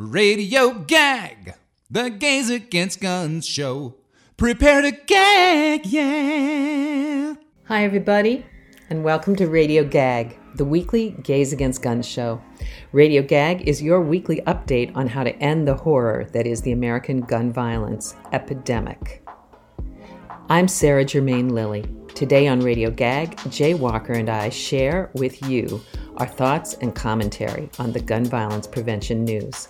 Radio Gag, the Gays Against Guns show. Prepare to gag, yeah. Hi, everybody, and welcome to Radio Gag, the weekly Gays Against Guns show. Radio Gag is your weekly update on how to end the horror that is the American gun violence epidemic. I'm Sarah Germain Lilly. Today on Radio Gag, Jay Walker and I share with you our thoughts and commentary on the gun violence prevention news.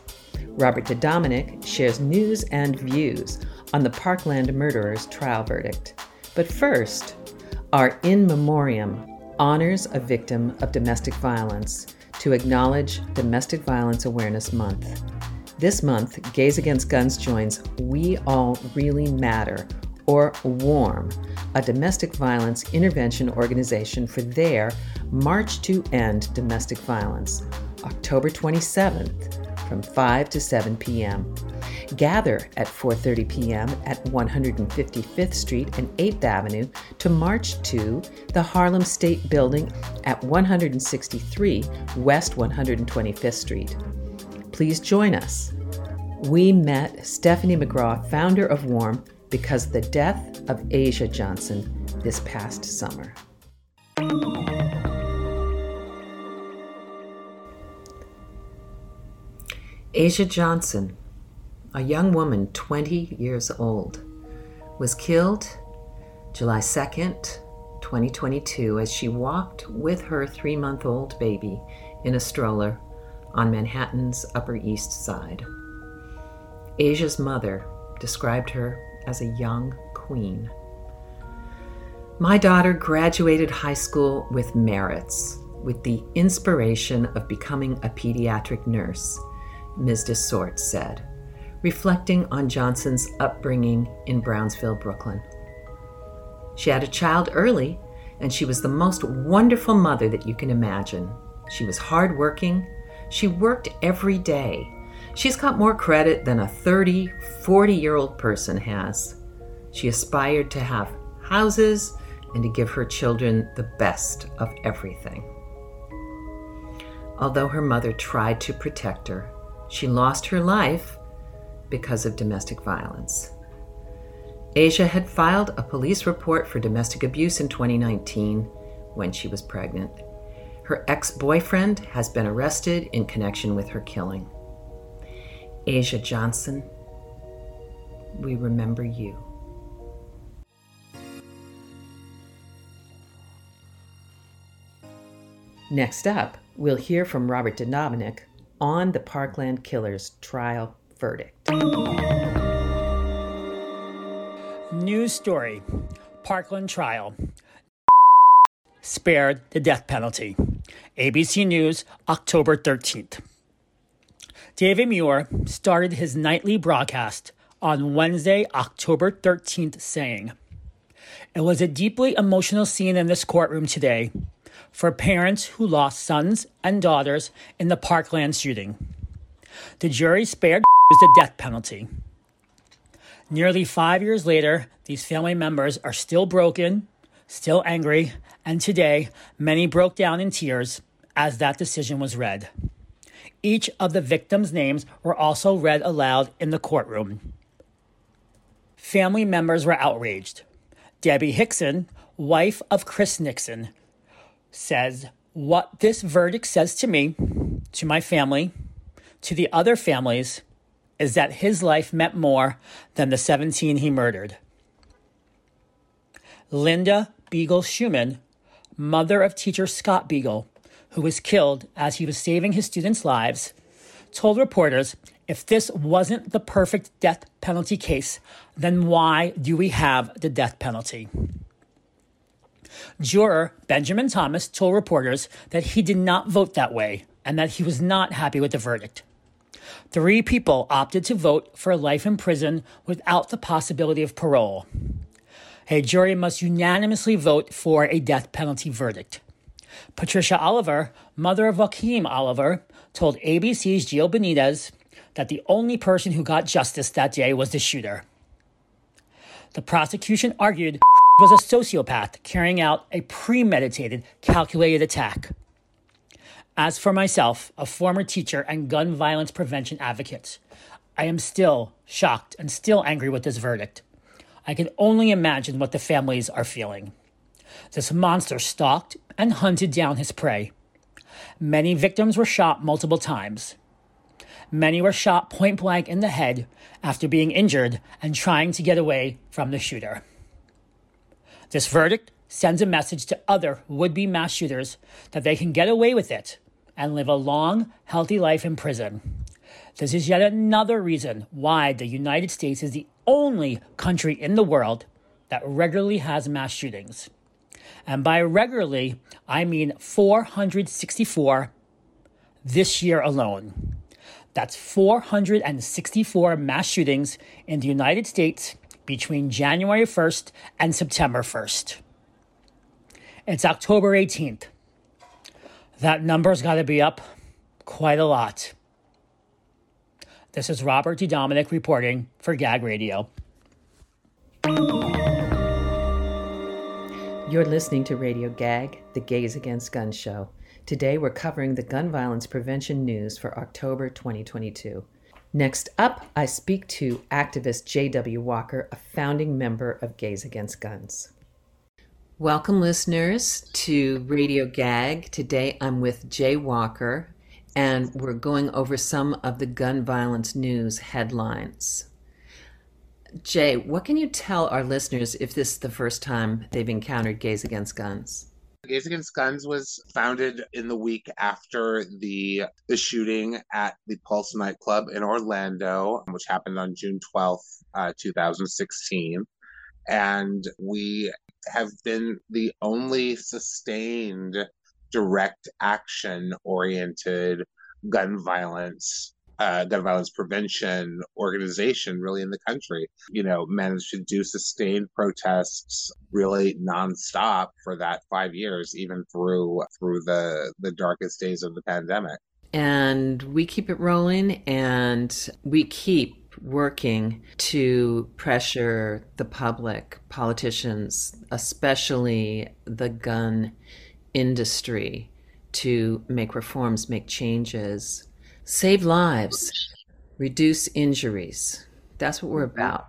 Robert DeDominic shares news and views on the Parkland murderers' trial verdict. But first, our In Memoriam honors a victim of domestic violence to acknowledge Domestic Violence Awareness Month. This month, Gays Against Guns joins We All Really Matter, or WARM, a domestic violence intervention organization for their March to End Domestic Violence, October 27th from 5 to 7 p.m. Gather at 4:30 p.m. at 155th Street and 8th Avenue to march to the Harlem State Building at 163 West 125th Street. Please join us. We met Stephanie McGraw, founder of WARM, because of the death of Asia Johnson this past summer. Asia Johnson, a young woman 20 years old, was killed July 2nd, 2022, as she walked with her three month old baby in a stroller on Manhattan's Upper East Side. Asia's mother described her as a young queen. My daughter graduated high school with merits, with the inspiration of becoming a pediatric nurse, Ms. DeSort said, reflecting on Johnson's upbringing in Brownsville, Brooklyn. She had a child early, and she was the most wonderful mother that you can imagine. She was hardworking. She worked every day She's got more credit than a 30, 40 year old person has. She aspired to have houses and to give her children the best of everything. Although her mother tried to protect her, she lost her life because of domestic violence. Asia had filed a police report for domestic abuse in 2019 when she was pregnant. Her ex boyfriend has been arrested in connection with her killing. Asia Johnson, we remember you. Next up, we'll hear from Robert DeDominic on the Parkland Killers trial verdict. News story Parkland trial. Spared the death penalty. ABC News, October 13th. David Muir started his nightly broadcast on Wednesday, October 13th, saying, It was a deeply emotional scene in this courtroom today for parents who lost sons and daughters in the Parkland shooting. The jury spared the death penalty. Nearly five years later, these family members are still broken, still angry, and today many broke down in tears as that decision was read. Each of the victims' names were also read aloud in the courtroom. Family members were outraged. Debbie Hixon, wife of Chris Hixon, says, What this verdict says to me, to my family, to the other families, is that his life meant more than the 17 he murdered. Linda Beigel Schulman, mother of teacher Scott Beigel, who was killed as he was saving his students' lives, told reporters if this wasn't the perfect death penalty case, then why do we have the death penalty? Juror Benjamin Thomas told reporters that he did not vote that way and that he was not happy with the verdict. Three people opted to vote for life in prison without the possibility of parole. A jury must unanimously vote for a death penalty verdict. Patricia Oliver, mother of Joaquin Oliver, told ABC's Gio Benitez that the only person who got justice that day was the shooter. The prosecution argued was a sociopath carrying out a premeditated, calculated attack. As for myself, a former teacher and gun violence prevention advocate, I am still shocked and still angry with this verdict. I can only imagine what the families are feeling. This monster stalked and hunted down his prey. Many victims were shot multiple times. Many were shot point blank in the head after being injured and trying to get away from the shooter. This verdict sends a message to other would be mass shooters that they can get away with it and live a long, healthy life in prison. This is yet another reason why the United States is the only country in the world that regularly has mass shootings. And by regularly, I mean 464 this year alone. That's 464 mass shootings in the United States between January 1st and September 1st. It's October 18th. That number's got to be up quite a lot. This is Robert D. Dominic reporting for Gag Radio. You're listening to Radio Gag, the Gays Against Guns show. Today we're covering the gun violence prevention news for October 2022. Next up, I speak to activist J.W. Walker, a founding member of Gays Against Guns. Welcome, listeners, to Radio Gag. Today I'm with Jay Walker, and we're going over some of the gun violence news headlines. Jay, what can you tell our listeners if this is the first time they've encountered Gays Against Guns? Gays Against Guns was founded in the week after the the shooting at the Pulse nightclub in Orlando, which happened on June 12th, uh, 2016. And we have been the only sustained direct action oriented gun violence uh, gun violence prevention organization really in the country. You know, managed to do sustained protests really nonstop for that five years, even through through the the darkest days of the pandemic. And we keep it rolling, and we keep working to pressure the public, politicians, especially the gun industry, to make reforms, make changes, save lives, reduce injuries. That's what we're about.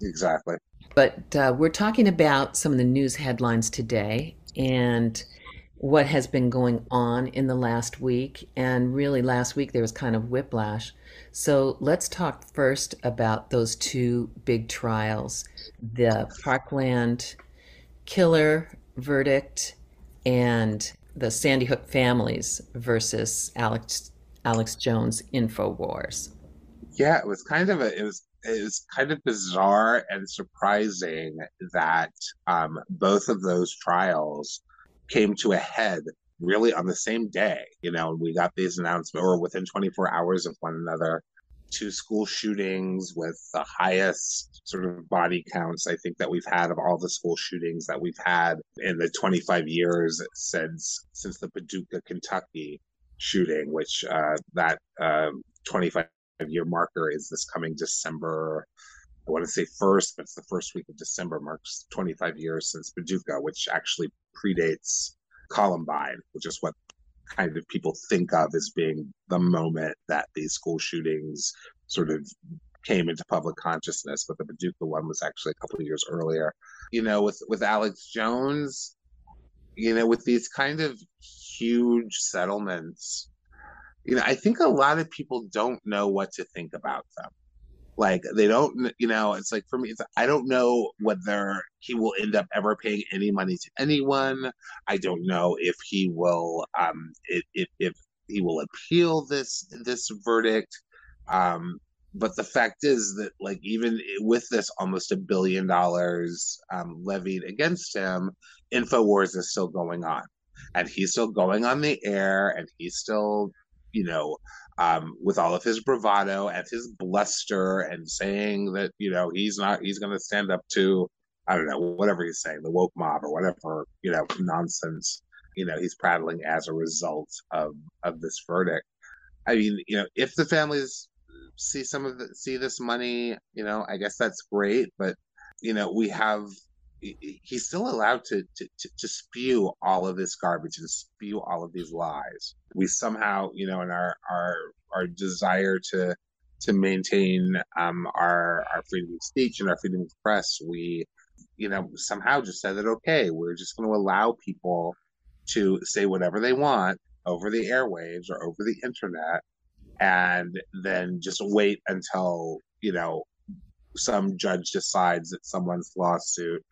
Exactly. But uh, we're talking about some of the news headlines today and what has been going on in the last week. And really, last week there was kind of whiplash. So let's talk first about those two big trials the Parkland killer verdict and the Sandy Hook families versus Alex Alex Jones Infowars. Yeah, it was kind of a it was it was kind of bizarre and surprising that um, both of those trials came to a head really on the same day. You know, we got these announcements or within 24 hours of one another. Two school shootings with the highest sort of body counts I think that we've had of all the school shootings that we've had in the 25 years since since the Paducah, Kentucky shooting, which uh, that um, 25 year marker is this coming December. I want to say first, but it's the first week of December, marks 25 years since Paducah, which actually predates Columbine, which is what kind of people think of as being the moment that these school shootings sort of came into public consciousness. But the Paducah one was actually a couple of years earlier. You know, with with Alex Jones, you know, with these kind of huge settlements, you know, I think a lot of people don't know what to think about them. Like they don't, you know, it's like for me, it's, I don't know whether he will end up ever paying any money to anyone. I don't know if he will, um, if, if, if he will appeal this this verdict. Um, but the fact is that like even with this almost a billion dollars um, levied against him infowars is still going on. And he's still going on the air and he's still you know um, with all of his bravado and his bluster and saying that you know he's not he's going to stand up to i don't know whatever he's saying the woke mob or whatever you know nonsense you know he's prattling as a result of of this verdict. I mean you know if the families see some of the see this money you know i guess that's great but you know we have he's still allowed to, to, to, spew all of this garbage and spew all of these lies. We somehow, you know, in our our our desire to to maintain um, our our freedom of speech and our freedom of press, we, you know, somehow just said that okay, we're just going to allow people to say whatever they want over the airwaves or over the internet, and then just wait until you know some judge decides that someone's lawsuit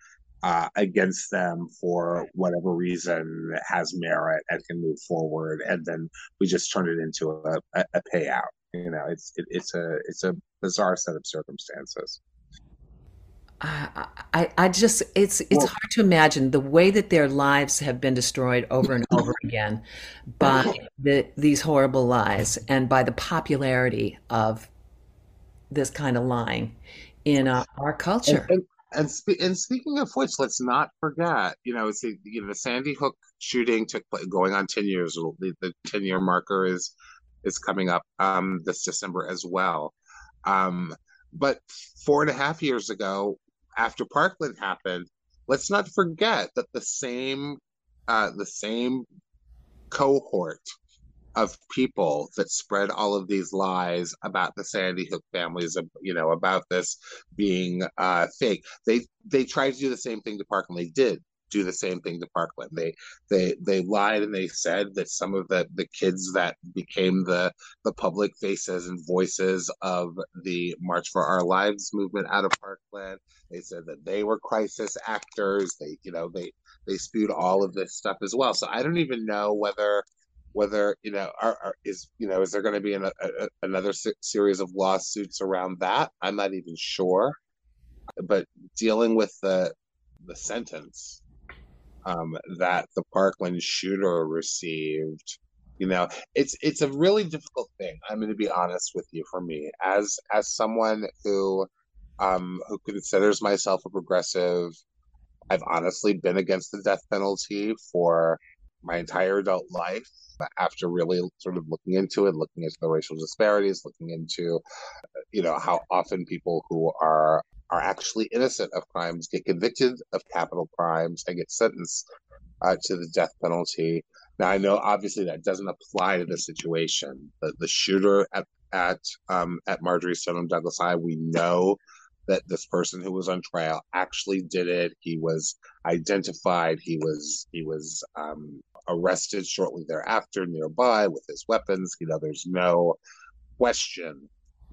uh, against them for whatever reason has merit and can move forward, and then we just turn it into a, a, payout. You know, it's it, it's a it's a bizarre set of circumstances. I, I just it's it's well, hard to imagine the way that their lives have been destroyed over and over again by the, these horrible lies and by the popularity of this kind of lying in uh, our culture. And, and, and, spe- and speaking of which, let's not forget, you know, it's the, you know, the Sandy Hook shooting took place going on 10 years. The, the 10 year marker is, is coming up um, this December as well. Um, but four and a half years ago, after Parkland happened, let's not forget that the same, uh, the same cohort of people that spread all of these lies about the Sandy Hook families, you know, about this being uh, fake. They they tried to do the same thing to Parkland. They did do the same thing to Parkland. They they they lied and they said that some of the the kids that became the the public faces and voices of the March for Our Lives movement out of Parkland. They said that they were crisis actors. They you know they they spewed all of this stuff as well. So I don't even know whether whether you know are, are, is you know is there going to be an, a, another series of lawsuits around that i'm not even sure but dealing with the the sentence um, that the parkland shooter received you know it's it's a really difficult thing i'm going to be honest with you for me. As as someone who um who considers myself a progressive i've honestly been against the death penalty for my entire adult life after really sort of looking into it, looking into the racial disparities, looking into, you know, how often people who are are actually innocent of crimes get convicted of capital crimes and get sentenced uh, to the death penalty. Now, I know obviously that doesn't apply to the situation. The, the shooter at at um, at Marjory Stoneman Douglas High, we know that this person who was on trial actually did it. He was identified. He was he was um, arrested shortly thereafter nearby with his weapons. You know, there's no question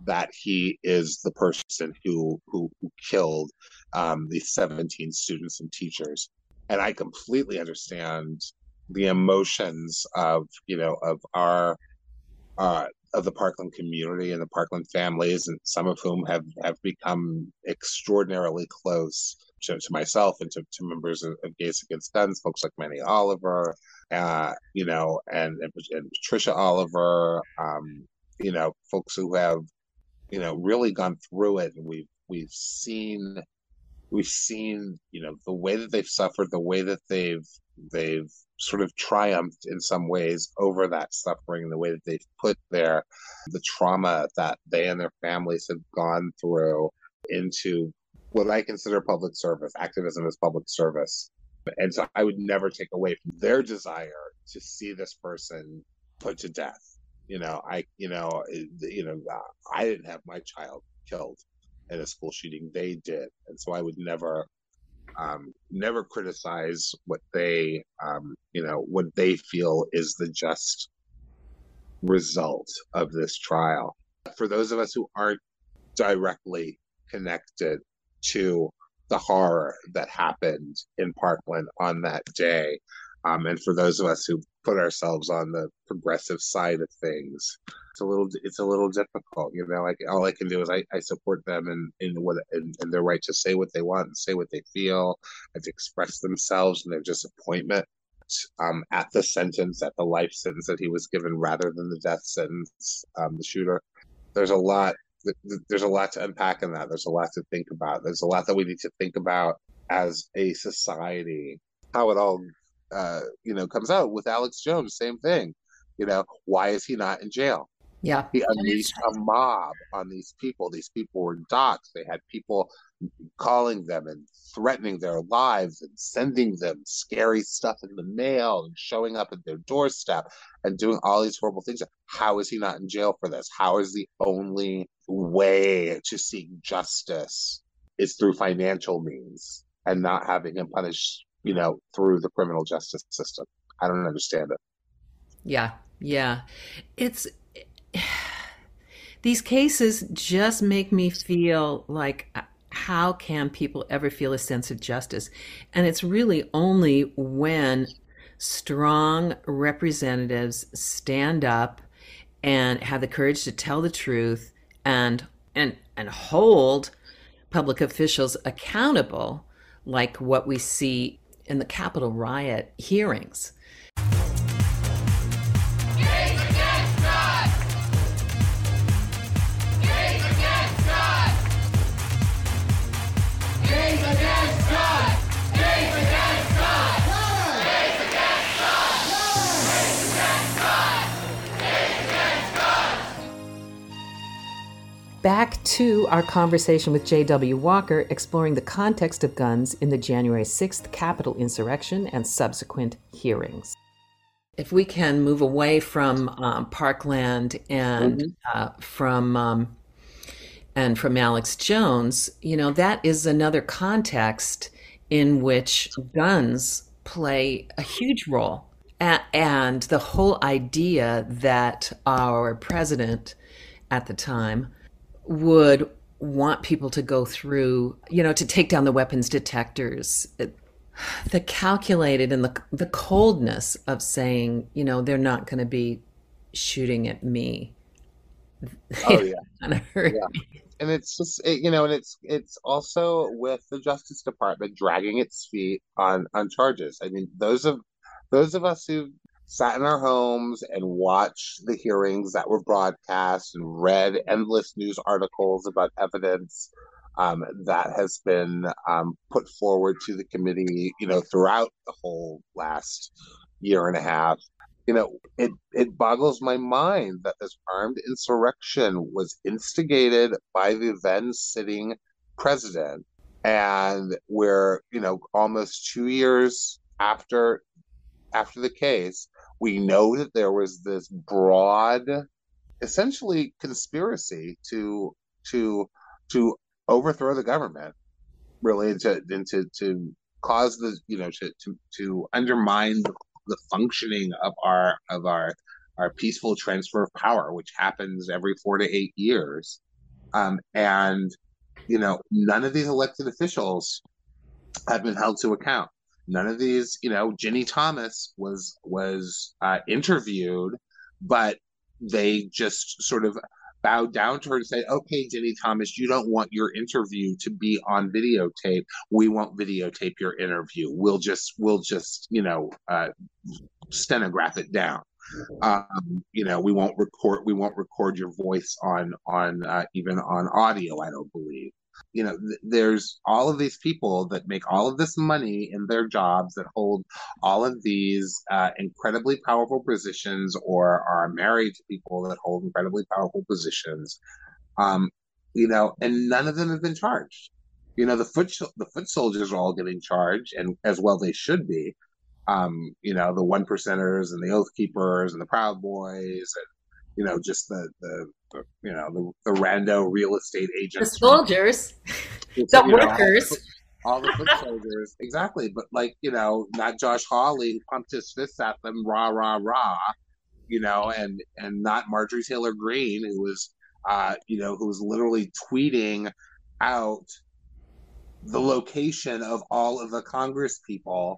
that he is the person who who, who killed um, the 17 students and teachers. And I completely understand the emotions of you know of our uh, of the Parkland community and the Parkland families, and some of whom have have become extraordinarily close to, to myself and to, to members of, of Gays Against Guns, folks like Manny Oliver, uh, you know, and, and, and Patricia Oliver, um, you know, folks who have, you know, really gone through it, and we've we've seen we've seen you know the way that they've suffered the way that they've they've sort of triumphed in some ways over that suffering the way that they've put their the trauma that they and their families have gone through into what I consider public service, activism as public service. And so I would never take away from their desire to see this person put to death. You know, I, you know, you know, I didn't have my child killed in a school shooting. They did, and so I would never, um, never criticize what they, um, you know, what they feel is the just result of this trial. For those of us who aren't directly connected to the horror that happened in Parkland on that day. Um, and for those of us who put ourselves on the progressive side of things, it's a little it's a little difficult. You know, like all I can do is I, I support them in in what in, in their right to say what they want and say what they feel and to express themselves and their disappointment um, at the sentence, at the life sentence that he was given rather than the death sentence. Um, the shooter. There's a lot there's a lot to unpack in that. There's a lot to think about. There's a lot that we need to think about as a society. How it all, uh, you know, comes out with Alex Jones. Same thing. You know, why is he not in jail? Yeah. He unleashed a mob on these people. These people were docs. They had people calling them and threatening their lives and sending them scary stuff in the mail and showing up at their doorstep and doing all these horrible things. How is he not in jail for this? How is the only way to seek justice is through financial means and not having him punished, you know, through the criminal justice system? I don't understand it. Yeah, yeah. It's these cases just make me feel like uh, how can people ever feel a sense of justice? And it's really only when strong representatives stand up and have the courage to tell the truth and and and hold public officials accountable like what we see in the Capitol riot hearings. Back to our conversation with J.W. Walker, exploring the context of guns in the January 6th Capitol insurrection and subsequent hearings. If we can move away from um, Parkland and mm-hmm. uh, from um, and from Alex Jones, you know that is another context in which guns play a huge role, a- and the whole idea that our president at the time would want people to go through, you know, to take down the weapons detectors. the calculated and the the coldness of saying, you know, they're not going to be shooting at me. Oh yeah. yeah. And it's just it, you know, and it's it's also with the Justice Department dragging its feet on on charges. I mean, those of those of us who sat in our homes and watched the hearings that were broadcast and read endless news articles about evidence um, that has been um, put forward to the committee, you know, throughout the whole last year and a half. You know, it, it boggles my mind that this armed insurrection was instigated by the then sitting president. And we're, you know, almost two years after after the case, we know that there was this broad, essentially conspiracy to to to overthrow the government, really, and to to, to cause the you know to to, to undermine the, the functioning of our of our our peaceful transfer of power, which happens every four to eight years. Um, and you know, none of these elected officials have been held to account none of these you know Ginni Thomas was was uh, interviewed but they just sort of bowed down to her and said okay Ginni Thomas you don't want your interview to be on videotape. We won't videotape your interview. We'll just we'll just you know uh, stenograph it down. Um, you know we won't record we won't record your voice on on uh, even on audio i don't believe you know th- there's all of these people that make all of this money in their jobs that hold all of these uh, incredibly powerful positions or are married to people that hold incredibly powerful positions. Um, you know and none of them have been charged. You know the foot the foot soldiers are all getting charged and as well they should be. Um, you know the one percenters and the oath keepers and the proud boys and you know, just the the, the you know the, the rando real estate agents, the soldiers, the workers. Know, all the foot soldiers, exactly. But like you know, not Josh Hawley who pumped his fists at them, rah rah rah, you know, and and not Marjorie Taylor Greene who was, uh, you know, who was literally tweeting out the location of all of the Congress people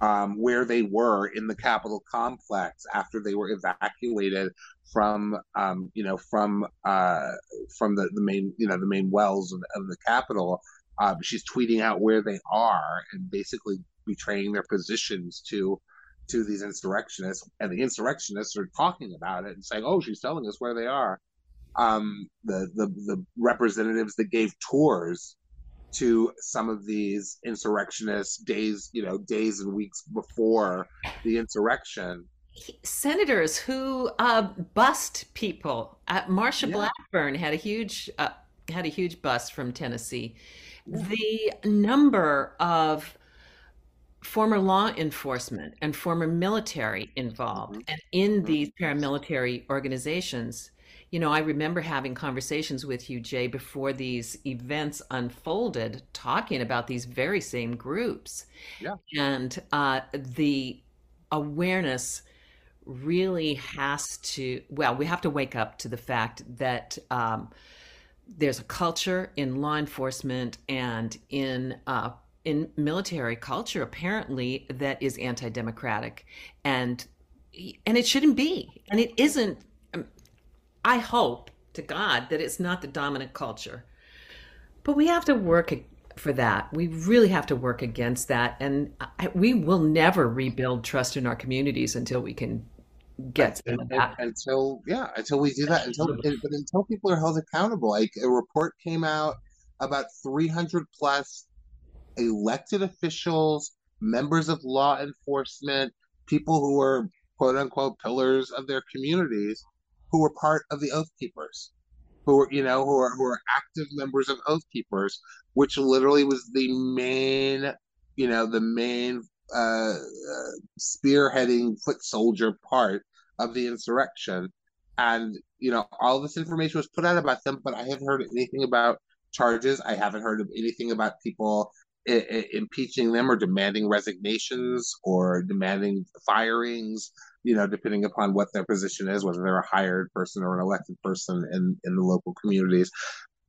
um, where they were in the Capitol complex after they were evacuated from, um, you know, from uh, from the, the main, you know, the main wells of, of the Capitol. Uh, she's tweeting out where they are and basically betraying their positions to to these insurrectionists, and the insurrectionists are talking about it and saying, "Oh, she's telling us where they are." Um, the the the representatives that gave tours to some of these insurrectionists days, you know, days and weeks before the insurrection senators who uh, bust people. Uh, Marsha Yeah. Blackburn had a huge uh, had a huge bust from Tennessee. The number of former law enforcement and former military involved Mhm. and in Mhm. these paramilitary organizations. You know, I remember having conversations with you, Jay, before these events unfolded, talking about these very same groups. Yeah. And uh, the awareness really has to, well, we have to wake up to the fact that um, there's a culture in law enforcement and in uh, in military culture apparently that is anti-democratic and and it shouldn't be and it isn't i hope to god that it's not the dominant culture. But we have to work for that. We really have to work against that. And I, we will never rebuild trust in our communities until we can get And- that. Until yeah until we do that. Until but until people are held accountable like a report came out about 300 plus elected officials members of law enforcement people who were quote unquote pillars of their communities who were part of the oath keepers who were you know who are who are active members of oath keepers which literally was the main you know the main uh, uh spearheading foot soldier part of the insurrection. And you know all this information was put out about them but i haven't heard anything about charges. I haven't heard of anything about people I- I- impeaching them or demanding resignations or demanding firings you know depending upon what their position is whether they're a hired person or an elected person in in the local communities.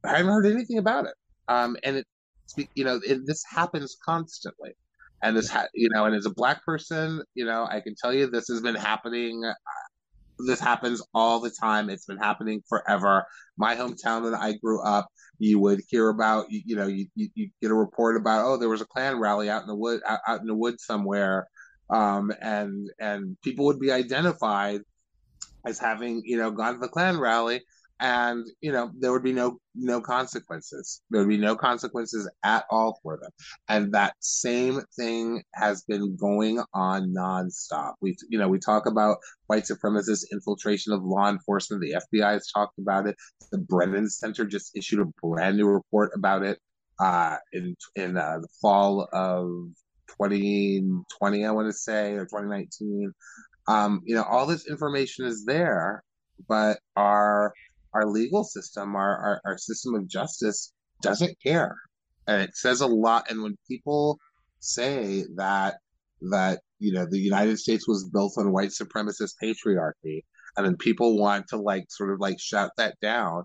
I haven't heard anything about it. Um and it you know it, this happens constantly. And this ha- you know and as a black person you know i can tell you this has been happening this happens all the time. It's been happening forever. My hometown that i grew up you would hear about you, you know you, you, you get a report about oh there was a klan rally out in the wood out, out in the woods somewhere um and and people would be identified as having you know gone to the klan rally and you know there would be no no consequences. There would be no consequences at all for them. And that same thing has been going on nonstop. We you know we talk about white supremacist infiltration of law enforcement. The fbi has talked about it. The brennan center just issued a brand new report about it uh in in uh, the fall of 2020 i want to say or 2019 um you know all this information is there but our our legal system, our, our, our system of justice doesn't care. And it says a lot. And when people say that that you know the United States was built on white supremacist patriarchy, and then people want to like sort of like shut that down,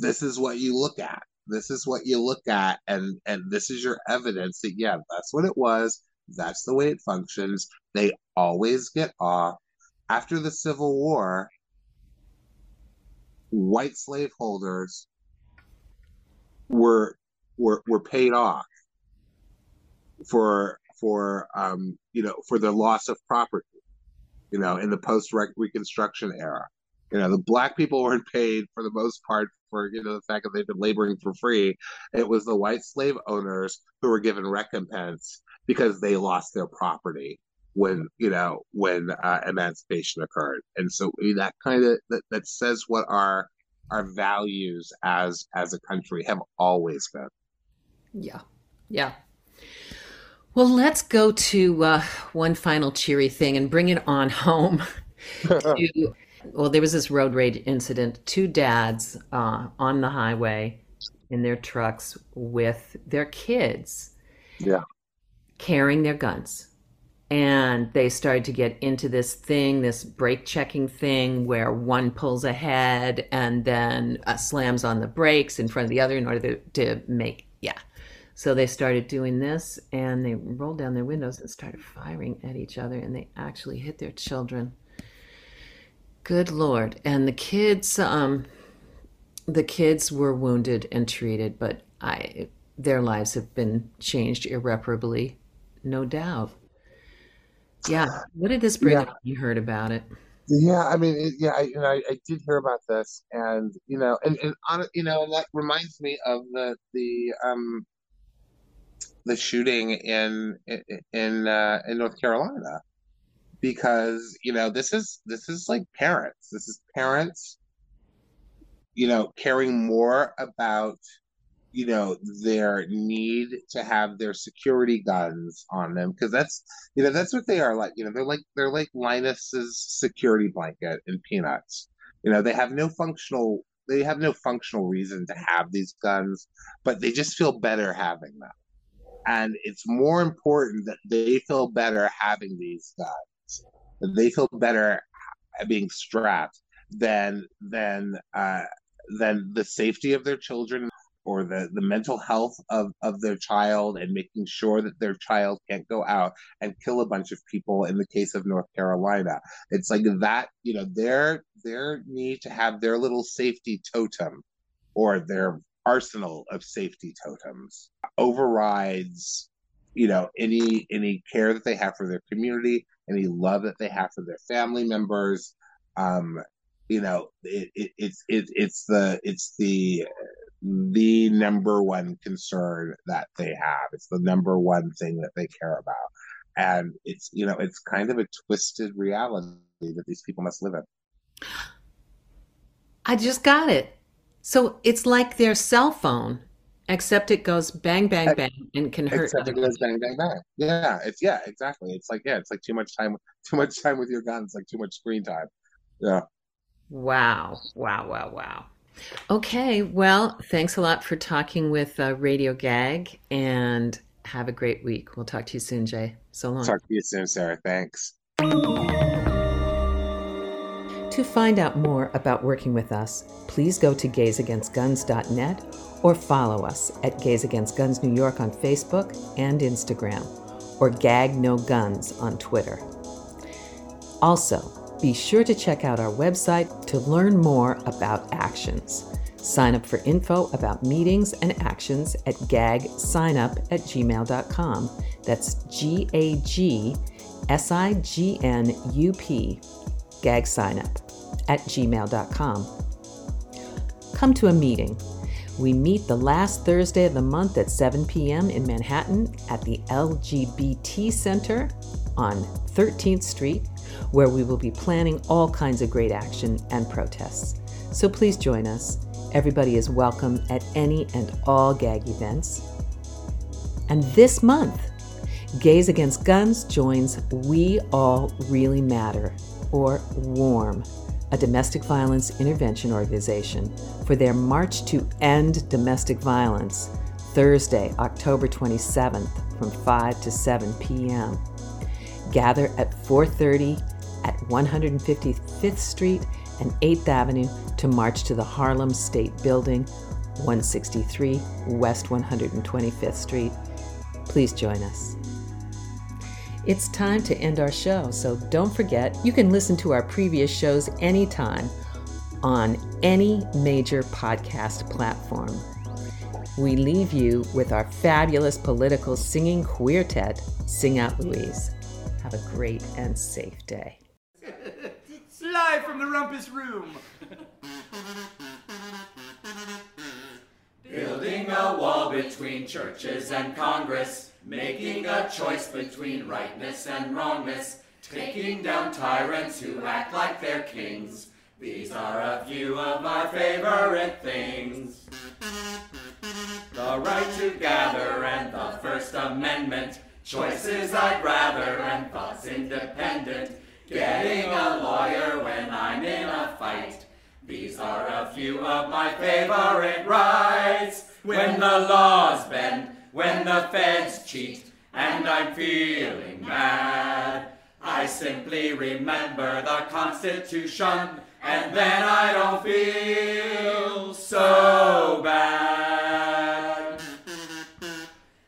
this is what you look at. This is what you look at, and and this is your evidence that yeah, that's what it was. That's the way it functions. They always get off. After the Civil War, white slaveholders were were were paid off for for um you know for the loss of property you know in the post reconstruction era you know the black people weren't paid for the most part for you know the fact that they've been laboring for free it was the white slave owners who were given recompense because they lost their property when you know when uh, emancipation occurred and so that kind of that, that says what our our values as as a country have always been Yeah. Yeah. Well, let's go to uh, one final cheery thing and bring it on home. to, well, there was this road rage incident. Two dads uh, on the highway in their trucks with their kids. Yeah. Carrying their guns. And they started to get into this thing, this brake checking thing, where one pulls ahead and then uh, slams on the brakes in front of the other in order to, to make, yeah. So they started doing this and they rolled down their windows and started firing at each other and they actually hit their children. Good Lord. And the kids, um, the kids were wounded and treated, but I, their lives have been changed irreparably, no doubt. Yeah. What did this bring Yeah. up you heard about it? Yeah, I mean, it, yeah, I, you know, I, I did hear about this, and you know, and and on, you know, and that reminds me of the the um the shooting in in uh, in North Carolina, because you know this is this is like parents. This is parents you know caring more about you know their need to have their security guns on them. Because that's you know that's what they are like you know they're like they're like linus's security blanket and peanuts. You know they have no functional they have no functional reason to have these guns but they just feel better having them. And it's more important that they feel better having these guns they feel better being strapped than than uh than the safety of their children or the, the mental health of, of their child and making sure that their child can't go out and kill a bunch of people in the case of North Carolina. It's like that, you know, their their need to have their little safety totem or their arsenal of safety totems overrides you know any any care that they have for their community any love that they have for their family members um you know it, it, it's it, it's the it's the the number one concern that they have. It's the number one thing that they care about. And it's, you know, it's kind of a twisted reality that these people must live in. I just got it. So it's like their cell phone, except it goes bang, bang, bang and can hurt. Except it goes bang, bang, bang. Yeah, it's yeah, exactly. It's like yeah, it's like too much time, too much time with your guns, like too much screen time. Yeah. Wow! Wow! Wow! Wow! Okay, well, thanks a lot for talking with uh, Radio Gag and have a great week. We'll talk to you soon, Jay. So long. Talk to you soon, Sarah. Thanks. To find out more about working with us, please go to gaysagainstguns.net or follow us at Gays Against Guns New York on Facebook and Instagram or Gag No Guns on Twitter. Also, be sure to check out our website to learn more about actions. Sign up for info about meetings and actions at gagsignup at gmail.com. That's G A G S I G N U P, gagsignup at gmail.com. Come to a meeting. We meet the last Thursday of the month at 7 p.m. in Manhattan at the LGBT Center on 13th Street, where we will be planning all kinds of great action and protests. So please join us. Everybody is welcome at any and all gag events. And this month, Gays Against Guns joins We All Really Matter, or WARM, a domestic violence intervention organization, for their March to End Domestic Violence, Thursday, October 27th, from 5 to 7 p.m. Gather at 4:30 at 155th Street and 8th Avenue to march to the Harlem State Building, 163 West 125th Street. Please join us. It's time to end our show, so don't forget you can listen to our previous shows anytime on any major podcast platform. We leave you with our fabulous political singing quartet, Sing Out Louise. Have a great and safe day. Live from the rumpus room. Building a wall between churches and Congress, making a choice between rightness and wrongness, taking down tyrants who act like they're kings. These are a few of my favorite things. The right to gather and the First Amendment, choices I'd rather and thoughts independent, getting a lawyer when I'm in a fight. These are a few of my favorite rights. When the laws bend, when the feds cheat, and I'm feeling mad. I simply remember the Constitution, and then I don't feel so bad.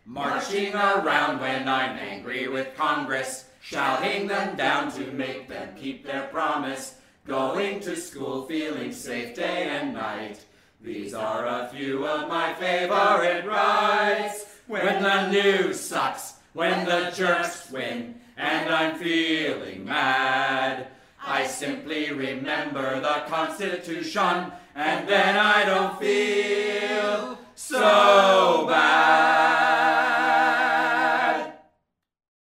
Marching around when I'm angry with Congress, shouting them down to make them keep their promise. Going to school feeling safe day and night. These are a few of my favorite rights. When the news sucks, when the jerks win, and I'm feeling mad. I simply remember the Constitution, and then I don't feel so bad.